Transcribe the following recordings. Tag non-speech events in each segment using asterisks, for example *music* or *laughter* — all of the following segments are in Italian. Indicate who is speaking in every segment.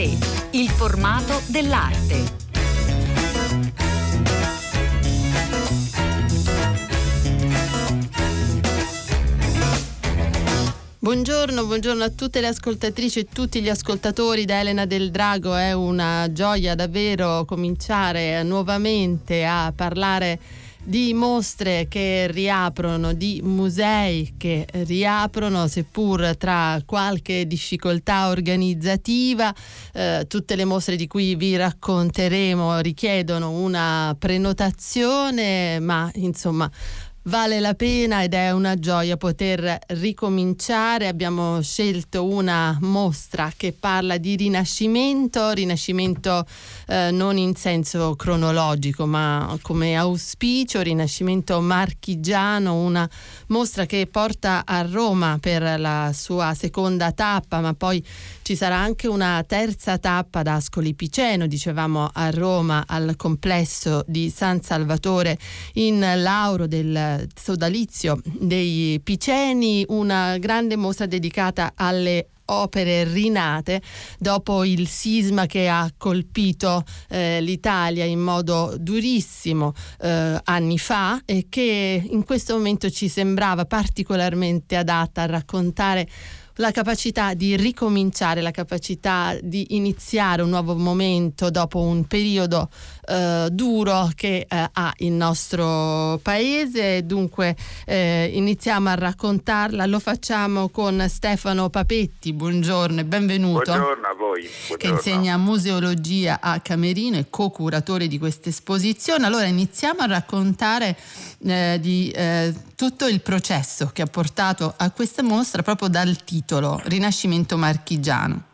Speaker 1: 3. Il formato dell'arte.
Speaker 2: Buongiorno, buongiorno, a tutte le ascoltatrici e tutti gli ascoltatori da Elena del Drago. È una gioia davvero cominciare nuovamente a parlare di mostre che riaprono, di musei che riaprono, seppur tra qualche difficoltà organizzativa. Eh, tutte le mostre di cui vi racconteremo richiedono una prenotazione, ma insomma Vale la pena ed è una gioia poter ricominciare. Abbiamo scelto una mostra che parla di rinascimento, rinascimento eh, non in senso cronologico ma come auspicio, rinascimento marchigiano, una mostra che porta a Roma per la sua seconda tappa, ma poi ci sarà anche una terza tappa da Ascoli Piceno, dicevamo a Roma al complesso di San Salvatore in Lauro del sodalizio dei Piceni, una grande mostra dedicata alle opere rinate dopo il sisma che ha colpito eh, l'Italia in modo durissimo eh, anni fa e che in questo momento ci sembrava particolarmente adatta a raccontare la capacità di ricominciare, la capacità di iniziare un nuovo momento dopo un periodo eh, duro che eh, ha il nostro paese. Dunque eh, iniziamo a raccontarla, lo facciamo con Stefano Papetti, buongiorno e benvenuto.
Speaker 3: Buongiorno a voi. Buongiorno.
Speaker 2: Che insegna museologia a Camerino e co-curatore di questa esposizione. Allora iniziamo a raccontare eh, di eh, tutto il processo che ha portato a questa mostra proprio dal titolo Rinascimento marchigiano.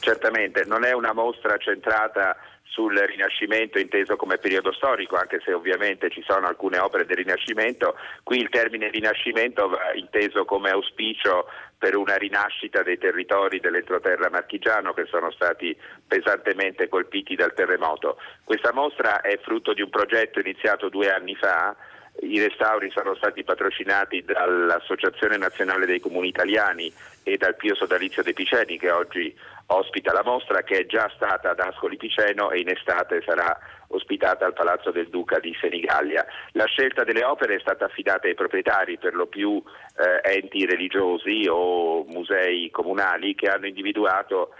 Speaker 3: Certamente, non è una mostra centrata sul Rinascimento inteso come periodo storico, anche se ovviamente ci sono alcune opere del Rinascimento. Qui il termine Rinascimento va inteso come auspicio per una rinascita dei territori dell'entroterra marchigiano che sono stati pesantemente colpiti dal terremoto. Questa mostra è frutto di un progetto iniziato due anni fa i restauri sono stati patrocinati dall'Associazione Nazionale dei Comuni Italiani e dal Pio Sodalizio dei Piceni che oggi ospita la mostra che è già stata ad Ascoli Piceno e in estate sarà ospitata al Palazzo del Duca di Senigallia. La scelta delle opere è stata affidata ai proprietari, per lo più eh, enti religiosi o musei comunali che hanno individuato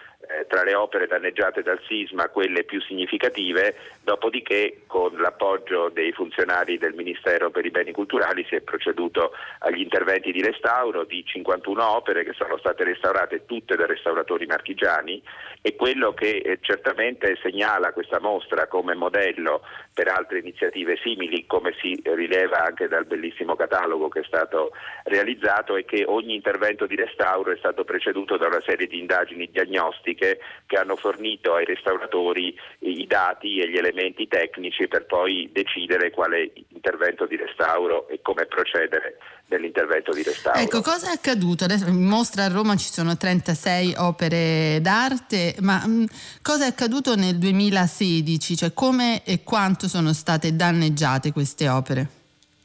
Speaker 3: tra le opere danneggiate dal sisma quelle più significative, dopodiché con l'appoggio dei funzionari del Ministero per i beni culturali si è proceduto agli interventi di restauro di 51 opere che sono state restaurate tutte da restauratori marchigiani e quello che eh, certamente segnala questa mostra come modello per altre iniziative simili, come si rileva anche dal bellissimo catalogo che è stato realizzato, è che ogni intervento di restauro è stato preceduto da una serie di indagini diagnostiche che hanno fornito ai restauratori i dati e gli elementi tecnici per poi decidere quale intervento di restauro e come procedere nell'intervento di restauro.
Speaker 2: Ecco, cosa è accaduto? Adesso in mostra a Roma ci sono 36 opere d'arte, ma mh, cosa è accaduto nel 2016? Cioè come e quanto sono state danneggiate queste opere?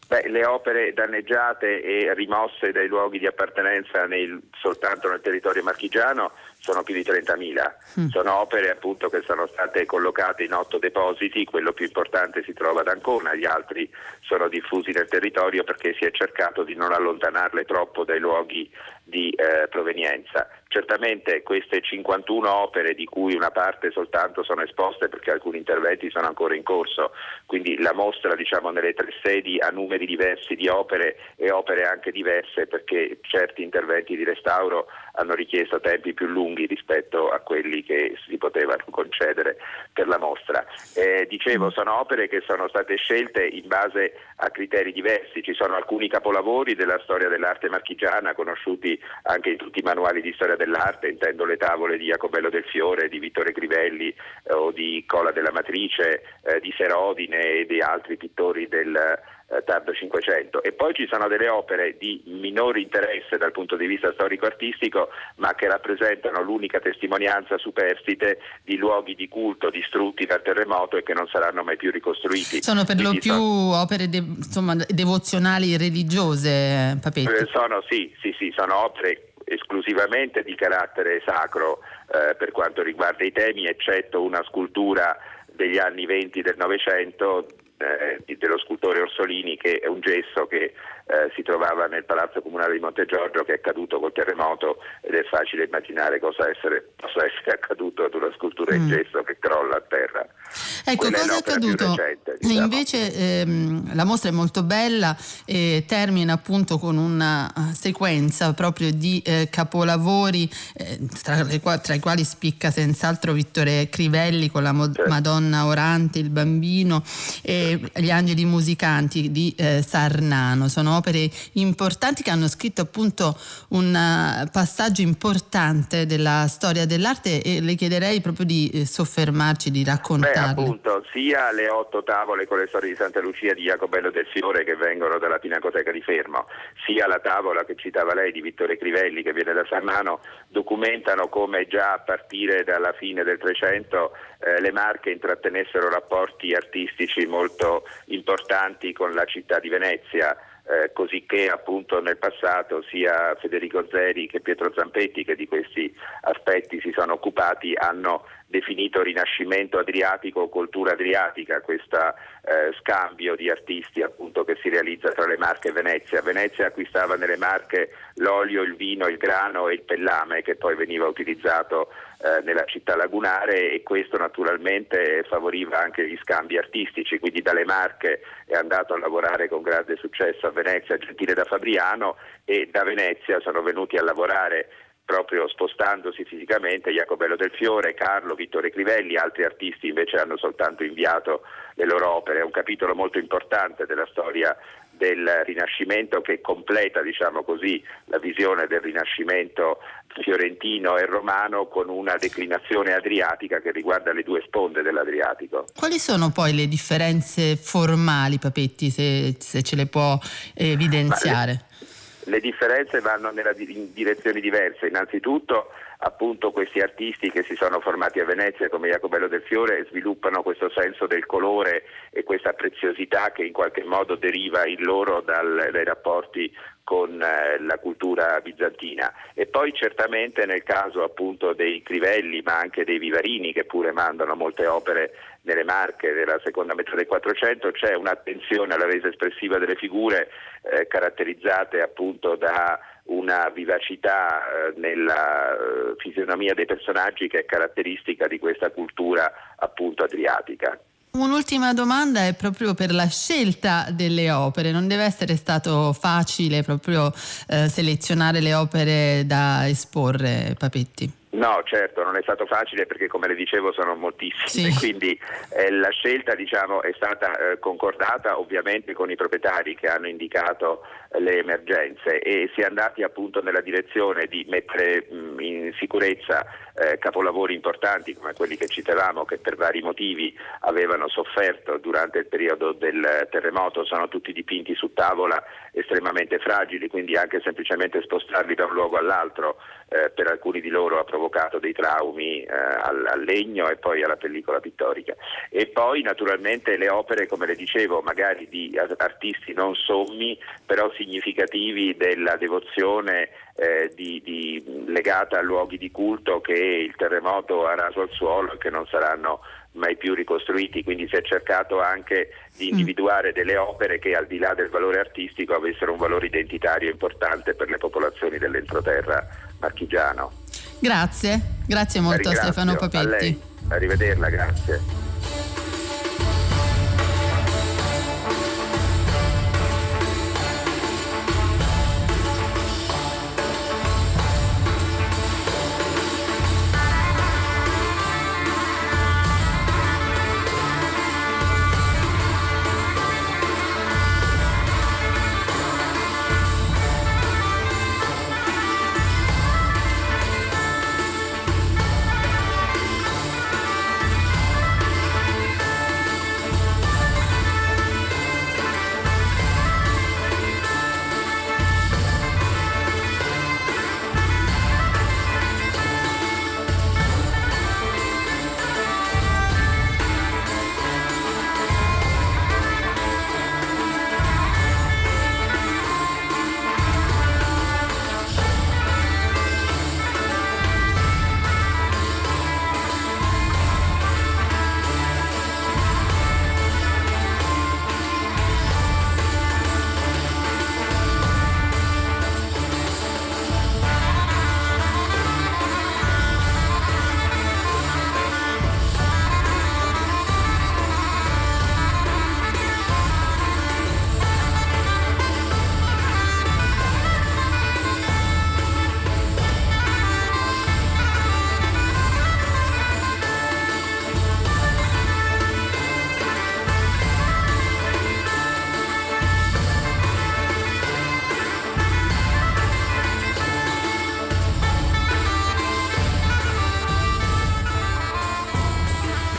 Speaker 3: Beh, le opere danneggiate e rimosse dai luoghi di appartenenza nel, soltanto nel territorio marchigiano sono più di 30.000. Mm. Sono opere appunto che sono state collocate in otto depositi, quello più importante si trova ad Ancona, gli altri sono diffusi nel territorio perché si è cercato di non allontanarle troppo dai luoghi di eh, provenienza. Certamente queste 51 opere di cui una parte soltanto sono esposte perché alcuni interventi sono ancora in corso, quindi la mostra diciamo, nelle tre sedi ha numeri diversi di opere e opere anche diverse perché certi interventi di restauro hanno richiesto tempi più lunghi rispetto a quelli che si potevano concedere per la mostra. Eh, dicevo, sono opere che sono state scelte in base a criteri diversi, ci sono alcuni capolavori della storia dell'arte marchigiana conosciuti anche in tutti i manuali di storia dell'arte, intendo le tavole di Jacobello del Fiore, di Vittore Crivelli eh, o di Cola della Matrice, eh, di Serodine e di altri pittori del eh, tardo 500 e poi ci sono delle opere di minore interesse dal punto di vista storico-artistico ma che rappresentano l'unica testimonianza superstite di luoghi di culto distrutti dal terremoto e che non saranno mai più ricostruiti.
Speaker 2: Sono per Quindi lo più sono... opere de- insomma, devozionali religiose, Papetti?
Speaker 3: Eh, sono, sì, sì, sì, sono opere esclusivamente di carattere sacro eh, per quanto riguarda i temi, eccetto una scultura degli anni 20 del Novecento eh, dello scultore Orsolini che è un gesso che eh, si trovava nel Palazzo Comunale di Monte Giorgio che è caduto col terremoto ed è facile immaginare cosa essere, possa essere *laughs* accaduto ad una scultura in mm. gesso che crolla a terra.
Speaker 4: Ecco, cosa è accaduto? Recente, diciamo. Invece ehm, la mostra è molto bella e termina appunto con una uh, sequenza proprio di eh, capolavori eh, tra, tra, i quali spicca senz'altro Vittore Crivelli con la mo- certo. Madonna Orante, il bambino e gli angeli musicanti di eh, Sarnano. Sono opere importanti che hanno scritto appunto un uh, passaggio importante della storia dell'arte e le chiederei proprio di eh, soffermarci, di raccontarle.
Speaker 3: Beh, appunto, sia le otto tavole con le storie di Santa Lucia di Jacobello del Fiore che vengono dalla Pinacoteca di Fermo, sia la tavola che citava lei di Vittore Crivelli che viene da Sarmano, documentano come già a partire dalla fine del Trecento eh, le Marche intrattenessero rapporti artistici molto importanti con la città di Venezia eh, così che appunto nel passato sia Federico Zeri che Pietro Zampetti che di questi aspetti si sono occupati hanno definito rinascimento adriatico o cultura adriatica, questo eh, scambio di artisti appunto che si realizza tra le Marche e Venezia. Venezia acquistava nelle Marche l'olio, il vino, il grano e il pellame che poi veniva utilizzato eh, nella città lagunare e questo naturalmente favoriva anche gli scambi artistici, quindi dalle Marche è andato a lavorare con grande successo a Venezia Gentile da Fabriano e da Venezia sono venuti a lavorare proprio spostandosi fisicamente Jacobello del Fiore, Carlo, Vittore Crivelli, altri artisti invece hanno soltanto inviato le loro opere. È un capitolo molto importante della storia del Rinascimento che completa, diciamo così, la visione del Rinascimento fiorentino e romano con una declinazione adriatica che riguarda le due sponde dell'Adriatico.
Speaker 4: Quali sono poi le differenze formali, Papetti, se, se ce le può evidenziare?
Speaker 3: le differenze vanno nella, in direzioni diverse. Innanzitutto appunto questi artisti che si sono formati a Venezia come Jacobello del Fiore sviluppano questo senso del colore e questa preziosità che in qualche modo deriva in loro dal, dai rapporti con eh, la cultura bizantina. E poi certamente nel caso appunto dei Crivelli ma anche dei Vivarini che pure mandano molte opere nelle Marche della seconda metà del 400 c'è un'attenzione alla resa espressiva delle figure eh, caratterizzate appunto da una vivacità eh, nella eh, fisionomia dei personaggi che è caratteristica di questa cultura appunto adriatica.
Speaker 4: Un'ultima domanda è proprio per la scelta delle opere. Non deve essere stato facile proprio eh, selezionare le opere da esporre, Papetti?
Speaker 3: No, certo, non è stato facile perché come le dicevo sono moltissime, sì. *laughs* quindi eh, la scelta diciamo, è stata eh, concordata ovviamente con i proprietari che hanno indicato le emergenze e si è andati appunto nella direzione di mettere in sicurezza eh, capolavori importanti come quelli che citavamo che per vari motivi avevano sofferto durante il periodo del terremoto, sono tutti dipinti su tavola estremamente fragili, quindi anche semplicemente spostarli da un luogo all'altro eh, per alcuni di loro ha provocato dei traumi eh, al, al, legno e poi alla pellicola pittorica. E poi naturalmente le opere, come le dicevo, magari di artisti non sommi, però significativi della devozione eh, di, di, legata a luoghi di culto che il terremoto ha raso al suolo e che non saranno mai più ricostruiti, quindi si è cercato anche di mm. individuare delle opere che al di là del valore artistico avessero un valore identitario importante per le popolazioni dell'entroterra marchigiano.
Speaker 4: Grazie, grazie molto a Stefano Papetti.
Speaker 3: A Arrivederla, grazie.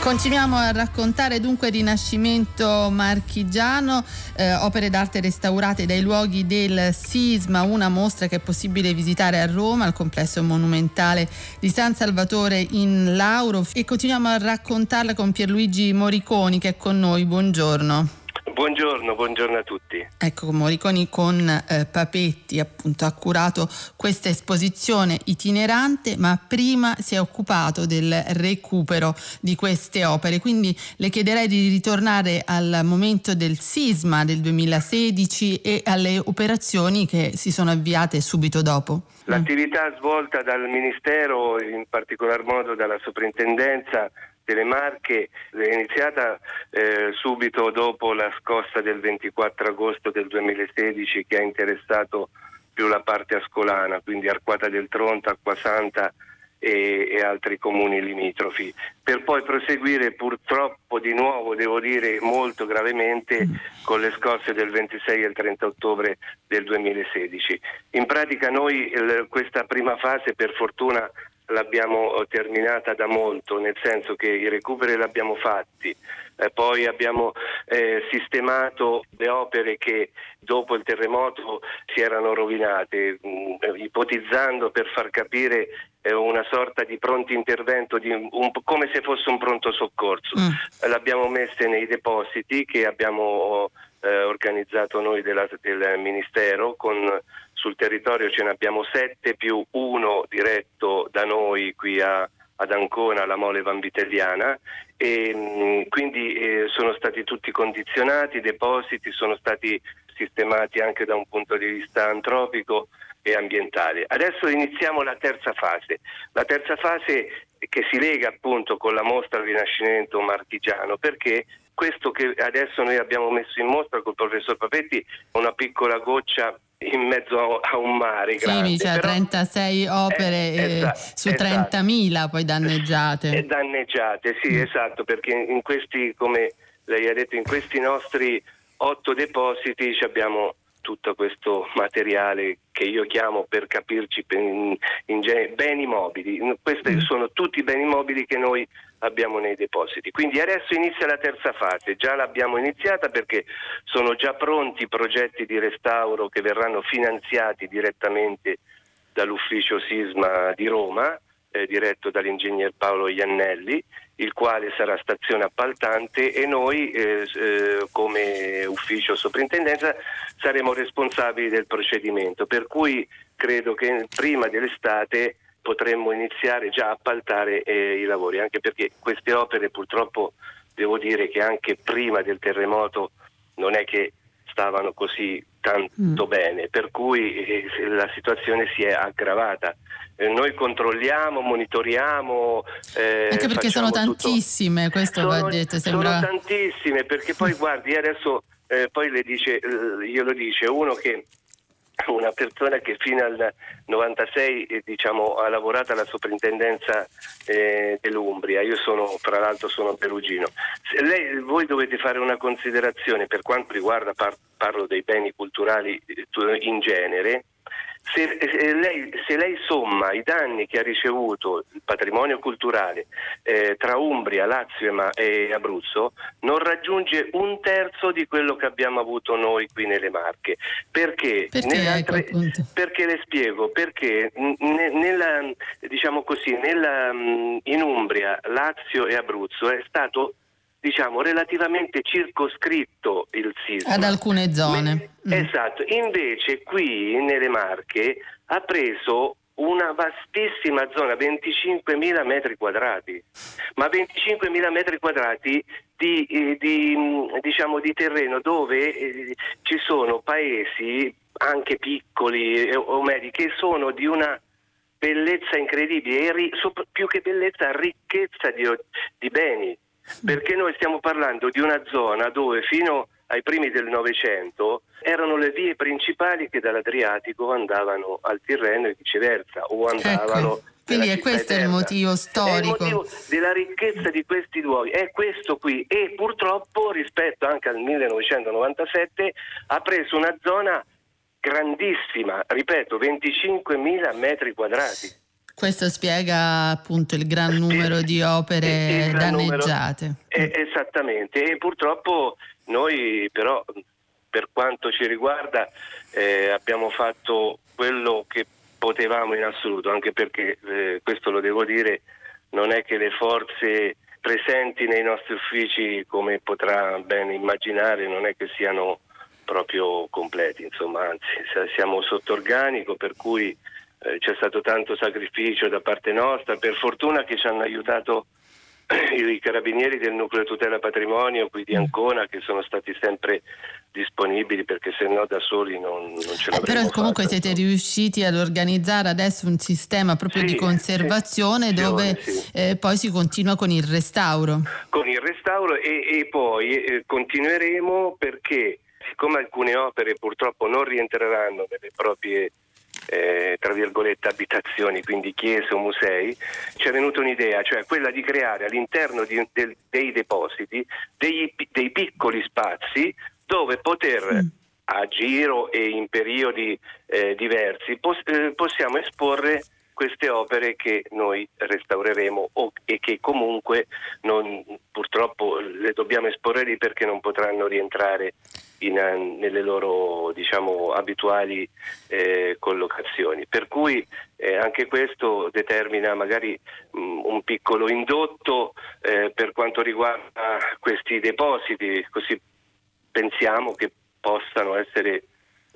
Speaker 4: Continuiamo a raccontare dunque il Rinascimento marchigiano, eh, opere d'arte restaurate dai luoghi del sisma, una mostra che è possibile visitare a Roma, al complesso monumentale di San Salvatore in Lauro e continuiamo a raccontarla con Pierluigi Moriconi che è con noi. Buongiorno.
Speaker 5: Buongiorno, buongiorno a tutti.
Speaker 4: Ecco, Moriconi con eh, Papetti appunto ha curato questa esposizione itinerante, ma prima si è occupato del recupero di queste opere, quindi le chiederei di ritornare al momento del sisma del 2016 e alle operazioni che si sono avviate subito dopo.
Speaker 5: L'attività svolta dal Ministero, in particolar modo dalla Soprintendenza, delle Marche è iniziata eh, subito dopo la scossa del 24 agosto del 2016 che ha interessato più la parte ascolana, quindi Arquata del Tronto, Acquasanta e, e altri comuni limitrofi, per poi proseguire purtroppo di nuovo, devo dire molto gravemente, con le scosse del 26 e il 30 ottobre del 2016. In pratica noi questa prima fase per fortuna l'abbiamo terminata da molto, nel senso che i recuperi li abbiamo fatti, eh, poi abbiamo eh, sistemato le opere che dopo il terremoto si erano rovinate, mh, mm, ipotizzando per far capire eh, una sorta di pronto intervento, di un, come se fosse un pronto soccorso. Mm. L'abbiamo messe nei depositi che abbiamo eh, organizzato noi della, del Ministero con sul territorio ce ne abbiamo sette più uno diretto da noi qui a, ad Ancona, alla Mole Vanvitelliana e mm, quindi eh, sono stati tutti condizionati, i depositi sono stati sistemati anche da un punto di vista antropico e ambientale. Adesso iniziamo la terza fase, la terza fase che si lega appunto con la mostra Rinascimento Martigiano perché questo che adesso noi abbiamo messo in mostra col professor Papetti una piccola goccia in mezzo a un mare grande.
Speaker 4: Sì, cioè però... 36 opere eh, esatto, su 30.000 esatto. poi danneggiate.
Speaker 5: E danneggiate, sì, mm. esatto, perché in questi, come lei ha detto, in questi nostri otto depositi abbiamo tutto questo materiale che io chiamo per capirci in, in genere, beni mobili. Questi mm. sono tutti beni mobili che noi abbiamo nei depositi. Quindi adesso inizia la terza fase, già l'abbiamo iniziata perché sono già pronti i progetti di restauro che verranno finanziati direttamente dall'ufficio Sisma di Roma, eh, diretto dall'ingegner Paolo Iannelli, il quale sarà stazione appaltante e noi eh, eh, come ufficio soprintendenza saremo responsabili del procedimento, per cui credo che prima dell'estate potremmo iniziare già a appaltare eh, i lavori, anche perché queste opere purtroppo devo dire che anche prima del terremoto non è che stavano così tanto mm. bene, per cui eh, la situazione si è aggravata. Eh, noi controlliamo, monitoriamo.
Speaker 4: Eh, Anche perché sono tantissime, tutto. questo
Speaker 5: sono,
Speaker 4: va detto. Sembra...
Speaker 5: Sono tantissime, perché poi *laughs* guardi, adesso eh, poi le dice, glielo dice uno che una persona che fino al 96 eh, diciamo, ha lavorato alla soprintendenza eh, dell'Umbria, io sono, fra l'altro sono perugino. Lei, voi dovete fare una considerazione per quanto riguarda, par- parlo dei beni culturali eh, in genere, se, se, lei, se, lei, somma i danni che ha ricevuto il patrimonio culturale eh, tra Umbria, Lazio e Abruzzo, non raggiunge un terzo di quello che abbiamo avuto noi qui nelle Marche. Perché?
Speaker 4: Perché,
Speaker 5: altre, perché le spiego, perché ne, nella, diciamo così, nella, in Umbria, Lazio e Abruzzo è stato diciamo relativamente circoscritto il sisma.
Speaker 4: Ad alcune zone.
Speaker 5: Mm. Esatto, invece qui nelle Marche ha preso una vastissima zona, 25.000 metri quadrati, ma 25.000 metri quadrati di, eh, di, diciamo, di terreno dove eh, ci sono paesi anche piccoli eh, o medi che sono di una bellezza incredibile e più che bellezza ricchezza di, di beni perché noi stiamo parlando di una zona dove fino ai primi del Novecento erano le vie principali che dall'Adriatico andavano al Tirreno e viceversa o andavano
Speaker 4: ecco. Quindi è questo eterna. il motivo storico. È il motivo
Speaker 5: della ricchezza di questi luoghi, è questo qui e purtroppo rispetto anche al 1997 ha preso una zona grandissima, ripeto, 25.000 metri quadrati.
Speaker 2: Questo spiega appunto il gran numero di opere danneggiate.
Speaker 5: Eh, esattamente, e purtroppo noi però per quanto ci riguarda eh, abbiamo fatto quello che potevamo in assoluto, anche perché eh, questo lo devo dire, non è che le forze presenti nei nostri uffici, come potrà ben immaginare, non è che siano proprio completi, insomma, anzi siamo sotto organico per cui c'è stato tanto sacrificio da parte nostra, per fortuna che ci hanno aiutato *clears throat* i carabinieri del nucleo tutela patrimonio qui di mm. Ancona che sono stati sempre disponibili perché se no da soli non, non ce l'avremmo
Speaker 2: eh, Però comunque
Speaker 5: fatta,
Speaker 2: siete riusciti ad organizzare adesso un sistema proprio sì, di conservazione sì, dove sì. Eh, poi si continua con il restauro.
Speaker 5: Con il restauro e, e poi eh, continueremo perché siccome alcune opere purtroppo non rientreranno nelle proprie eh, tra virgolette abitazioni, quindi chiese o musei, ci è venuta un'idea, cioè quella di creare all'interno di, del, dei depositi dei, dei, piccoli spazi dove poter mm. a giro e in periodi eh, diversi pos- eh, possiamo esporre queste opere che noi restaureremo o, e che comunque non, purtroppo le dobbiamo esporre lì perché non potranno rientrare in, nelle loro diciamo, abituali eh, collocazioni. Per cui eh, anche questo determina magari mh, mm, un piccolo indotto eh, per quanto riguarda questi depositi, così pensiamo che possano essere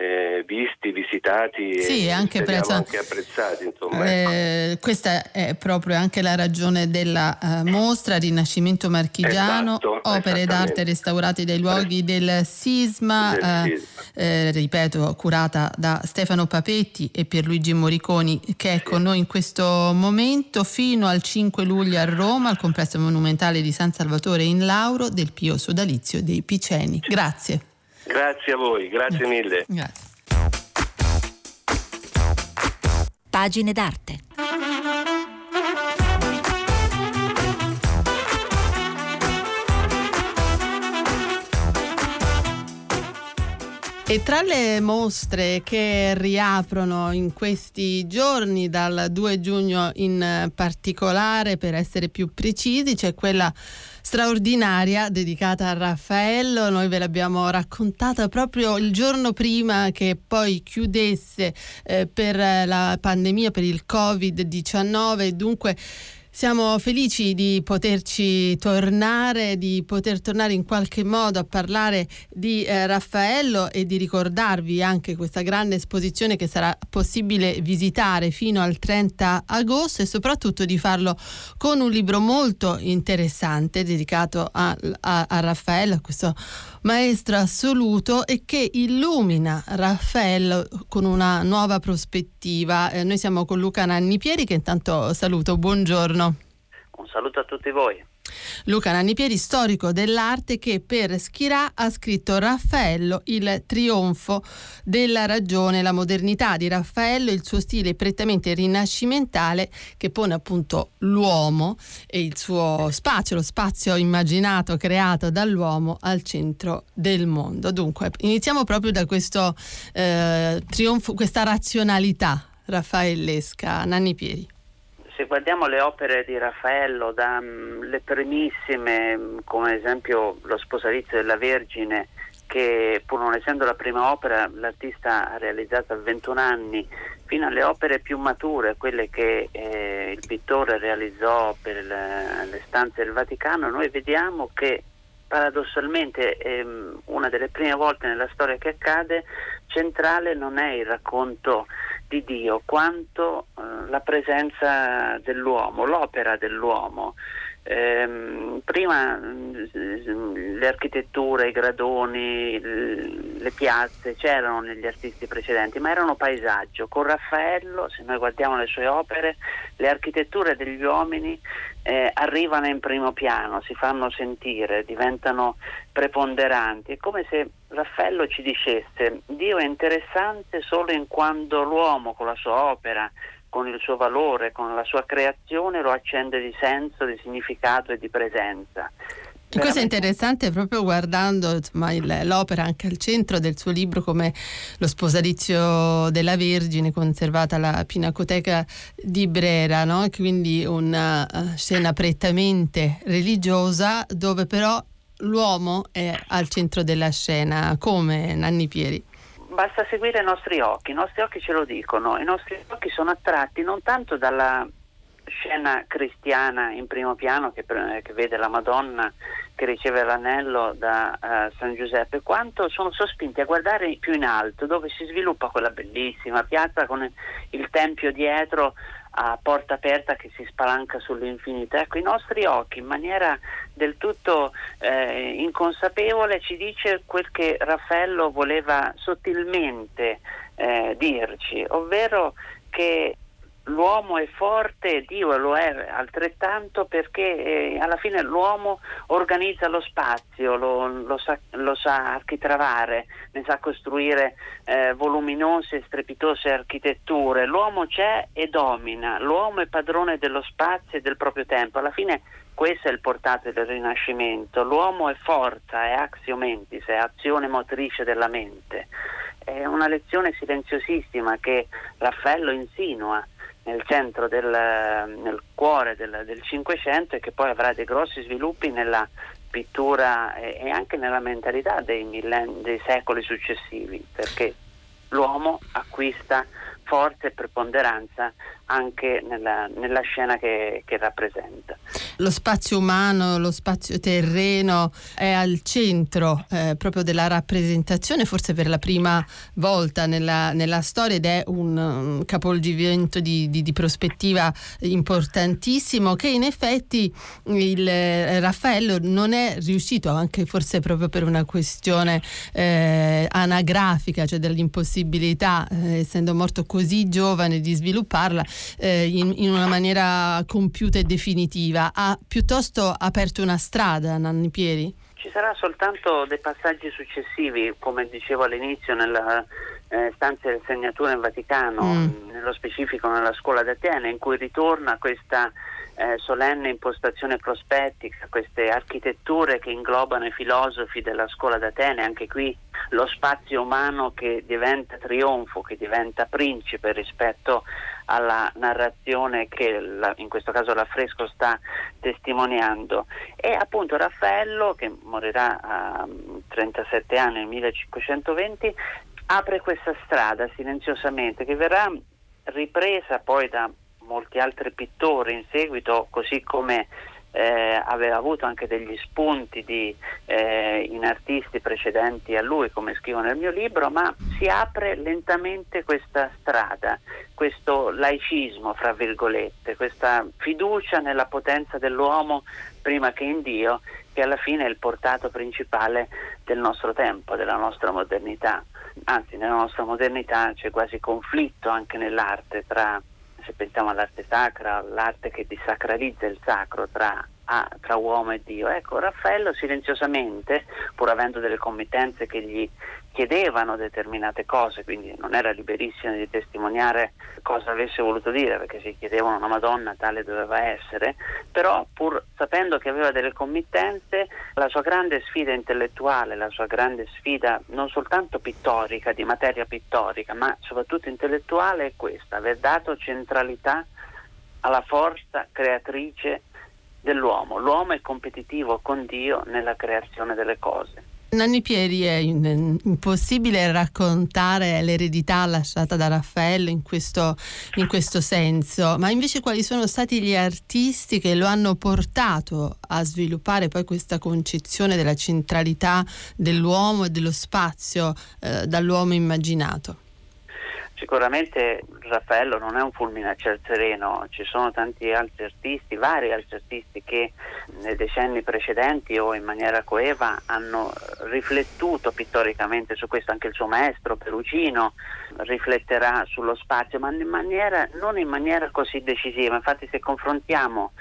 Speaker 5: eh, visti, visitati
Speaker 2: sì,
Speaker 5: e
Speaker 2: anche, prezzo,
Speaker 5: anche apprezzati. Insomma,
Speaker 2: eh, ecco. Questa è proprio anche la ragione della uh, mostra Rinascimento Marchigiano, esatto, opere d'arte restaurate dai luoghi del sisma, del uh, sisma. Eh, ripeto, curata da Stefano Papetti e Pierluigi Moriconi che è sì. con noi in questo momento fino al 5 luglio a Roma al complesso monumentale di San Salvatore in Lauro del Pio Sodalizio dei Piceni. Grazie.
Speaker 5: Grazie a voi, grazie mille. Grazie.
Speaker 1: Pagine d'arte.
Speaker 2: E tra le mostre che riaprono in questi giorni, dal 2 giugno in particolare, per essere più precisi, c'è quella straordinaria dedicata a Raffaello. Noi ve l'abbiamo raccontata proprio il giorno prima che poi chiudesse eh, per la pandemia, per il Covid-19. Dunque siamo felici di poterci tornare, di poter tornare in qualche modo a parlare di eh, Raffaello e di ricordarvi anche questa grande esposizione che sarà possibile visitare fino al 30 agosto e soprattutto di farlo con un libro molto interessante dedicato a, a, a Raffaello, a questo maestro assoluto e che illumina Raffaello con una nuova prospettiva. Eh, noi siamo con Luca Nanni Pieri che intanto saluto, buongiorno.
Speaker 6: Un saluto a tutti voi.
Speaker 2: Luca Nannipieri, storico dell'arte, che per Schirà ha scritto Raffaello, il trionfo della ragione, la modernità di Raffaello, il suo stile prettamente rinascimentale che pone appunto l'uomo e il suo spazio, lo spazio immaginato, creato dall'uomo al centro del mondo. Dunque, iniziamo proprio da questo eh, trionfo, questa razionalità raffaellesca. Nanni Pieri
Speaker 6: se guardiamo le opere di Raffaello, dalle mm, primissime, mm, come ad esempio lo sposalizio della Vergine, che pur non essendo la prima opera l'artista ha realizzato a 21 anni, fino alle opere più mature, quelle che eh, il pittore realizzò per le, le stanze del Vaticano, noi vediamo che paradossalmente ehm, una delle prime volte nella storia che accade, centrale non è il racconto di Dio quanto eh, la presenza dell'uomo, l'opera dell'uomo. Eh, prima mm, le architetture, i gradoni, le piazze c'erano negli artisti precedenti, ma erano paesaggio. Con Raffaello, se noi guardiamo le sue opere, le architetture degli uomini eh, arrivano in primo piano, si fanno sentire, diventano preponderanti. È come se Raffaello ci dicesse Dio è interessante solo in quando l'uomo con la sua opera con il suo valore, con la sua creazione lo accende di senso, di significato e di presenza.
Speaker 2: questo è interessante proprio guardando insomma, il, l'opera anche al centro del suo libro come lo sposalizio della Vergine conservata alla Pinacoteca di Brera, no? quindi una uh, scena prettamente religiosa dove però l'uomo è al centro della scena, come Nanni Pieri.
Speaker 6: Basta seguire i nostri occhi, i nostri occhi ce lo dicono, i nostri occhi sono attratti non tanto dalla scena cristiana in primo piano che, che vede la Madonna che riceve l'anello da uh, San Giuseppe, quanto sono sospinti a guardare più in alto, dove si sviluppa quella bellissima piazza con il tempio dietro a porta aperta che si spalanca sull'infinito. Ecco, i nostri occhi in maniera del tutto eh, inconsapevole ci dice quel che Raffaello voleva sottilmente eh, dirci, ovvero che l'uomo è forte e Dio lo è altrettanto perché eh, alla fine l'uomo organizza lo spazio, lo, lo, sa, lo sa, architravare, ne sa costruire eh, voluminose e strepitose architetture. L'uomo c'è e domina, l'uomo è padrone dello spazio e del proprio tempo. Alla fine questo è il portato del Rinascimento. L'uomo è forza, è axiomentis, è azione motrice della mente. È una lezione silenziosissima che Raffaello insinua nel centro del nel cuore del Cinquecento e che poi avrà dei grossi sviluppi nella pittura e, e anche nella mentalità dei, millenni, dei secoli successivi, perché l'uomo acquista forza e preponderanza anche nella, nella scena che, che, rappresenta.
Speaker 2: Lo spazio umano, lo spazio terreno è al centro eh, proprio della rappresentazione, forse per la prima volta nella, nella storia ed è un, un capovolgimento di, di, di, prospettiva importantissimo che in effetti il eh, Raffaello non è riuscito, anche forse proprio per una questione eh, anagrafica, cioè dell'impossibilità, eh, essendo morto così giovane, di svilupparla, eh, in, in, una maniera compiuta e definitiva. Ha piuttosto aperto una strada, Nanni Pieri?
Speaker 6: Ci sarà soltanto dei passaggi successivi, come dicevo all'inizio, nella eh, stanza del segnatura in Vaticano, mm. nello specifico nella scuola d'Atene, in cui ritorna questa eh, solenne impostazione prospettica, queste architetture che inglobano i filosofi della scuola d'Atene, anche qui lo spazio umano che diventa trionfo, che diventa principe rispetto alla narrazione che la, in questo caso l'affresco sta testimoniando. E appunto Raffaello, che morirà a 37 anni nel 1520, apre questa strada silenziosamente che verrà ripresa poi da molti altri pittori in seguito, così come eh, aveva avuto anche degli spunti di, eh, in artisti precedenti a lui, come scrivo nel mio libro, ma si apre lentamente questa strada, questo laicismo, fra virgolette, questa fiducia nella potenza dell'uomo prima che in Dio, che alla fine è il portato principale del nostro tempo, della nostra modernità. Anzi, nella nostra modernità c'è quasi conflitto anche nell'arte tra se pensiamo all'arte sacra, l'arte che disacralizza il sacro tra, ah, tra, uomo e Dio. Ecco, Raffaello silenziosamente, pur avendo delle committenze che gli chiedevano determinate cose, quindi non era liberissimo di testimoniare cosa avesse voluto dire, perché si chiedevano una Madonna tale doveva essere, però pur sapendo che aveva delle committenze, la sua grande sfida intellettuale, la sua grande sfida non soltanto pittorica, di materia pittorica, ma soprattutto intellettuale è questa, aver dato centralità alla forza creatrice dell'uomo. L'uomo è competitivo con Dio nella creazione delle cose.
Speaker 2: Nanni Pieri è impossibile raccontare l'eredità lasciata da Raffaello in questo, in questo, senso, ma invece quali sono stati gli artisti che lo hanno portato a sviluppare poi questa concezione della centralità dell'uomo e dello spazio eh, dall'uomo immaginato?
Speaker 6: Sicuramente Raffaello non è un fulmine a ciel sereno, ci sono tanti altri artisti, vari altri artisti che nei decenni precedenti o in maniera coeva hanno riflettuto pittoricamente su questo, anche il suo maestro Perugino rifletterà sullo spazio, ma in maniera, non in maniera così decisiva, infatti se confrontiamo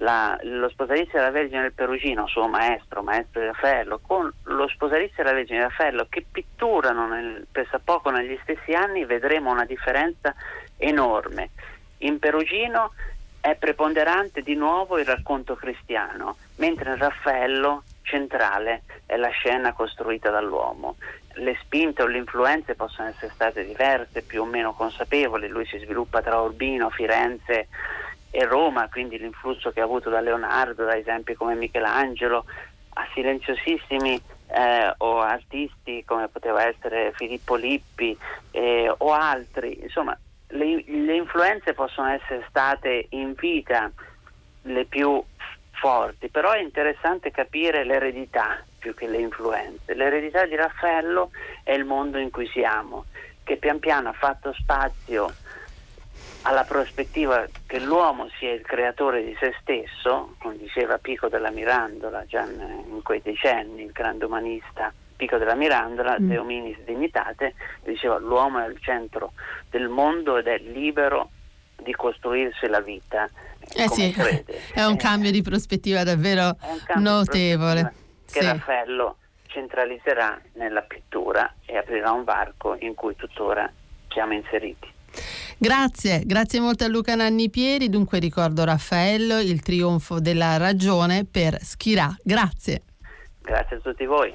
Speaker 6: la, lo sposalizio della Vergine del Perugino, suo maestro, maestro di Raffaello, con lo sposalizio della Vergine di Raffaello che pitturano nel, pressappoco negli stessi anni, vedremo una differenza enorme. In Perugino è preponderante di nuovo il racconto cristiano, mentre in Raffaello centrale è la scena costruita dall'uomo. Le spinte o le influenze possono essere state diverse, più o meno consapevoli, lui si sviluppa tra Urbino, Firenze e Roma, quindi l'influsso che ha avuto da Leonardo, da esempi come Michelangelo, a silenziosissimi eh, o artisti come poteva essere Filippo Lippi eh, o altri, insomma le, le, influenze possono essere state in vita le più forti, però è interessante capire l'eredità più che le influenze. L'eredità di Raffaello è il mondo in cui siamo, che pian piano ha fatto spazio alla prospettiva che l'uomo sia il creatore di se stesso, come diceva Pico della Mirandola già in quei decenni, il grande umanista Pico della Mirandola, mm. De Hominis Dignitate, diceva l'uomo è al centro del mondo ed è libero di costruirsi la vita.
Speaker 2: Eh sì, crede. *laughs* è un eh, cambio di prospettiva davvero notevole.
Speaker 6: Che sì. Raffaello centralizzerà nella pittura e aprirà un varco in cui tuttora siamo inseriti.
Speaker 2: Grazie, grazie molto a Luca Nanni Pieri. Dunque ricordo Raffaello, il trionfo della ragione per Schirà. Grazie.
Speaker 6: Grazie a tutti voi.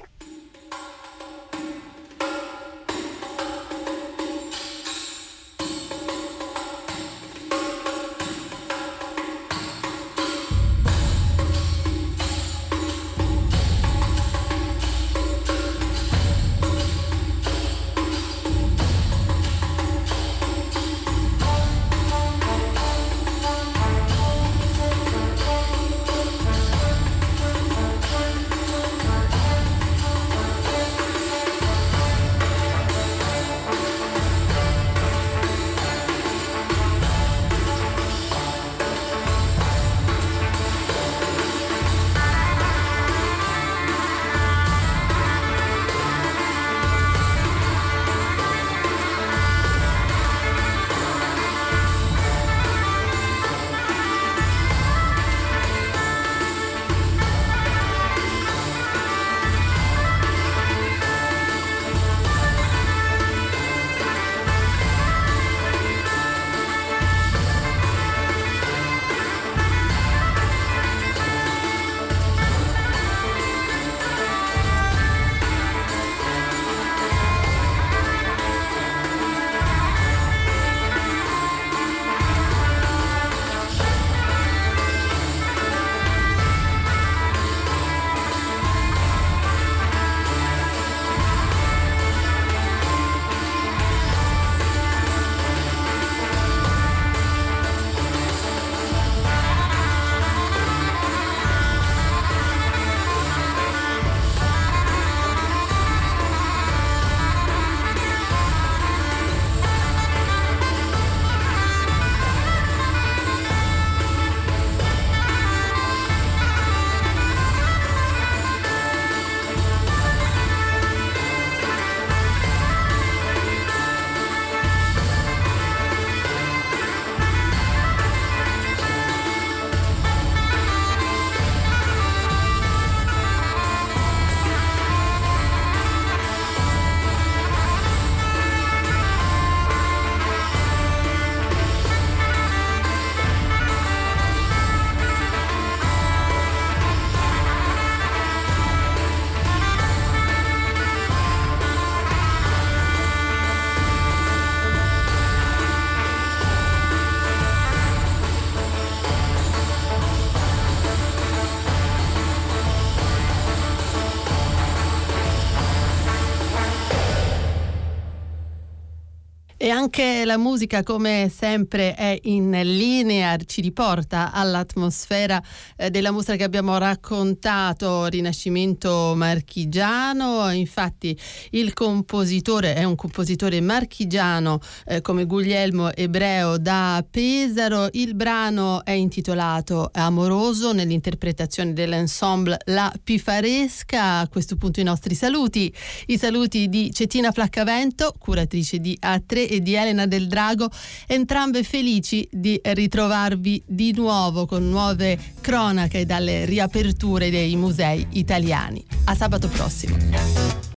Speaker 2: E anche la musica, come sempre, è in linea, ci riporta all'atmosfera eh, della mostra che abbiamo raccontato, Rinascimento marchigiano. Infatti, il compositore è un compositore marchigiano eh, come Guglielmo Ebreo da Pesaro. Il brano è intitolato Amoroso nell'interpretazione dell'ensemble La Pifaresca. A questo punto i nostri saluti, i saluti di Cettina Flaccavento, curatrice di A3 e di Elena del Drago, entrambe felici di ritrovarvi di nuovo con nuove cronache dalle riaperture dei musei italiani. A sabato prossimo.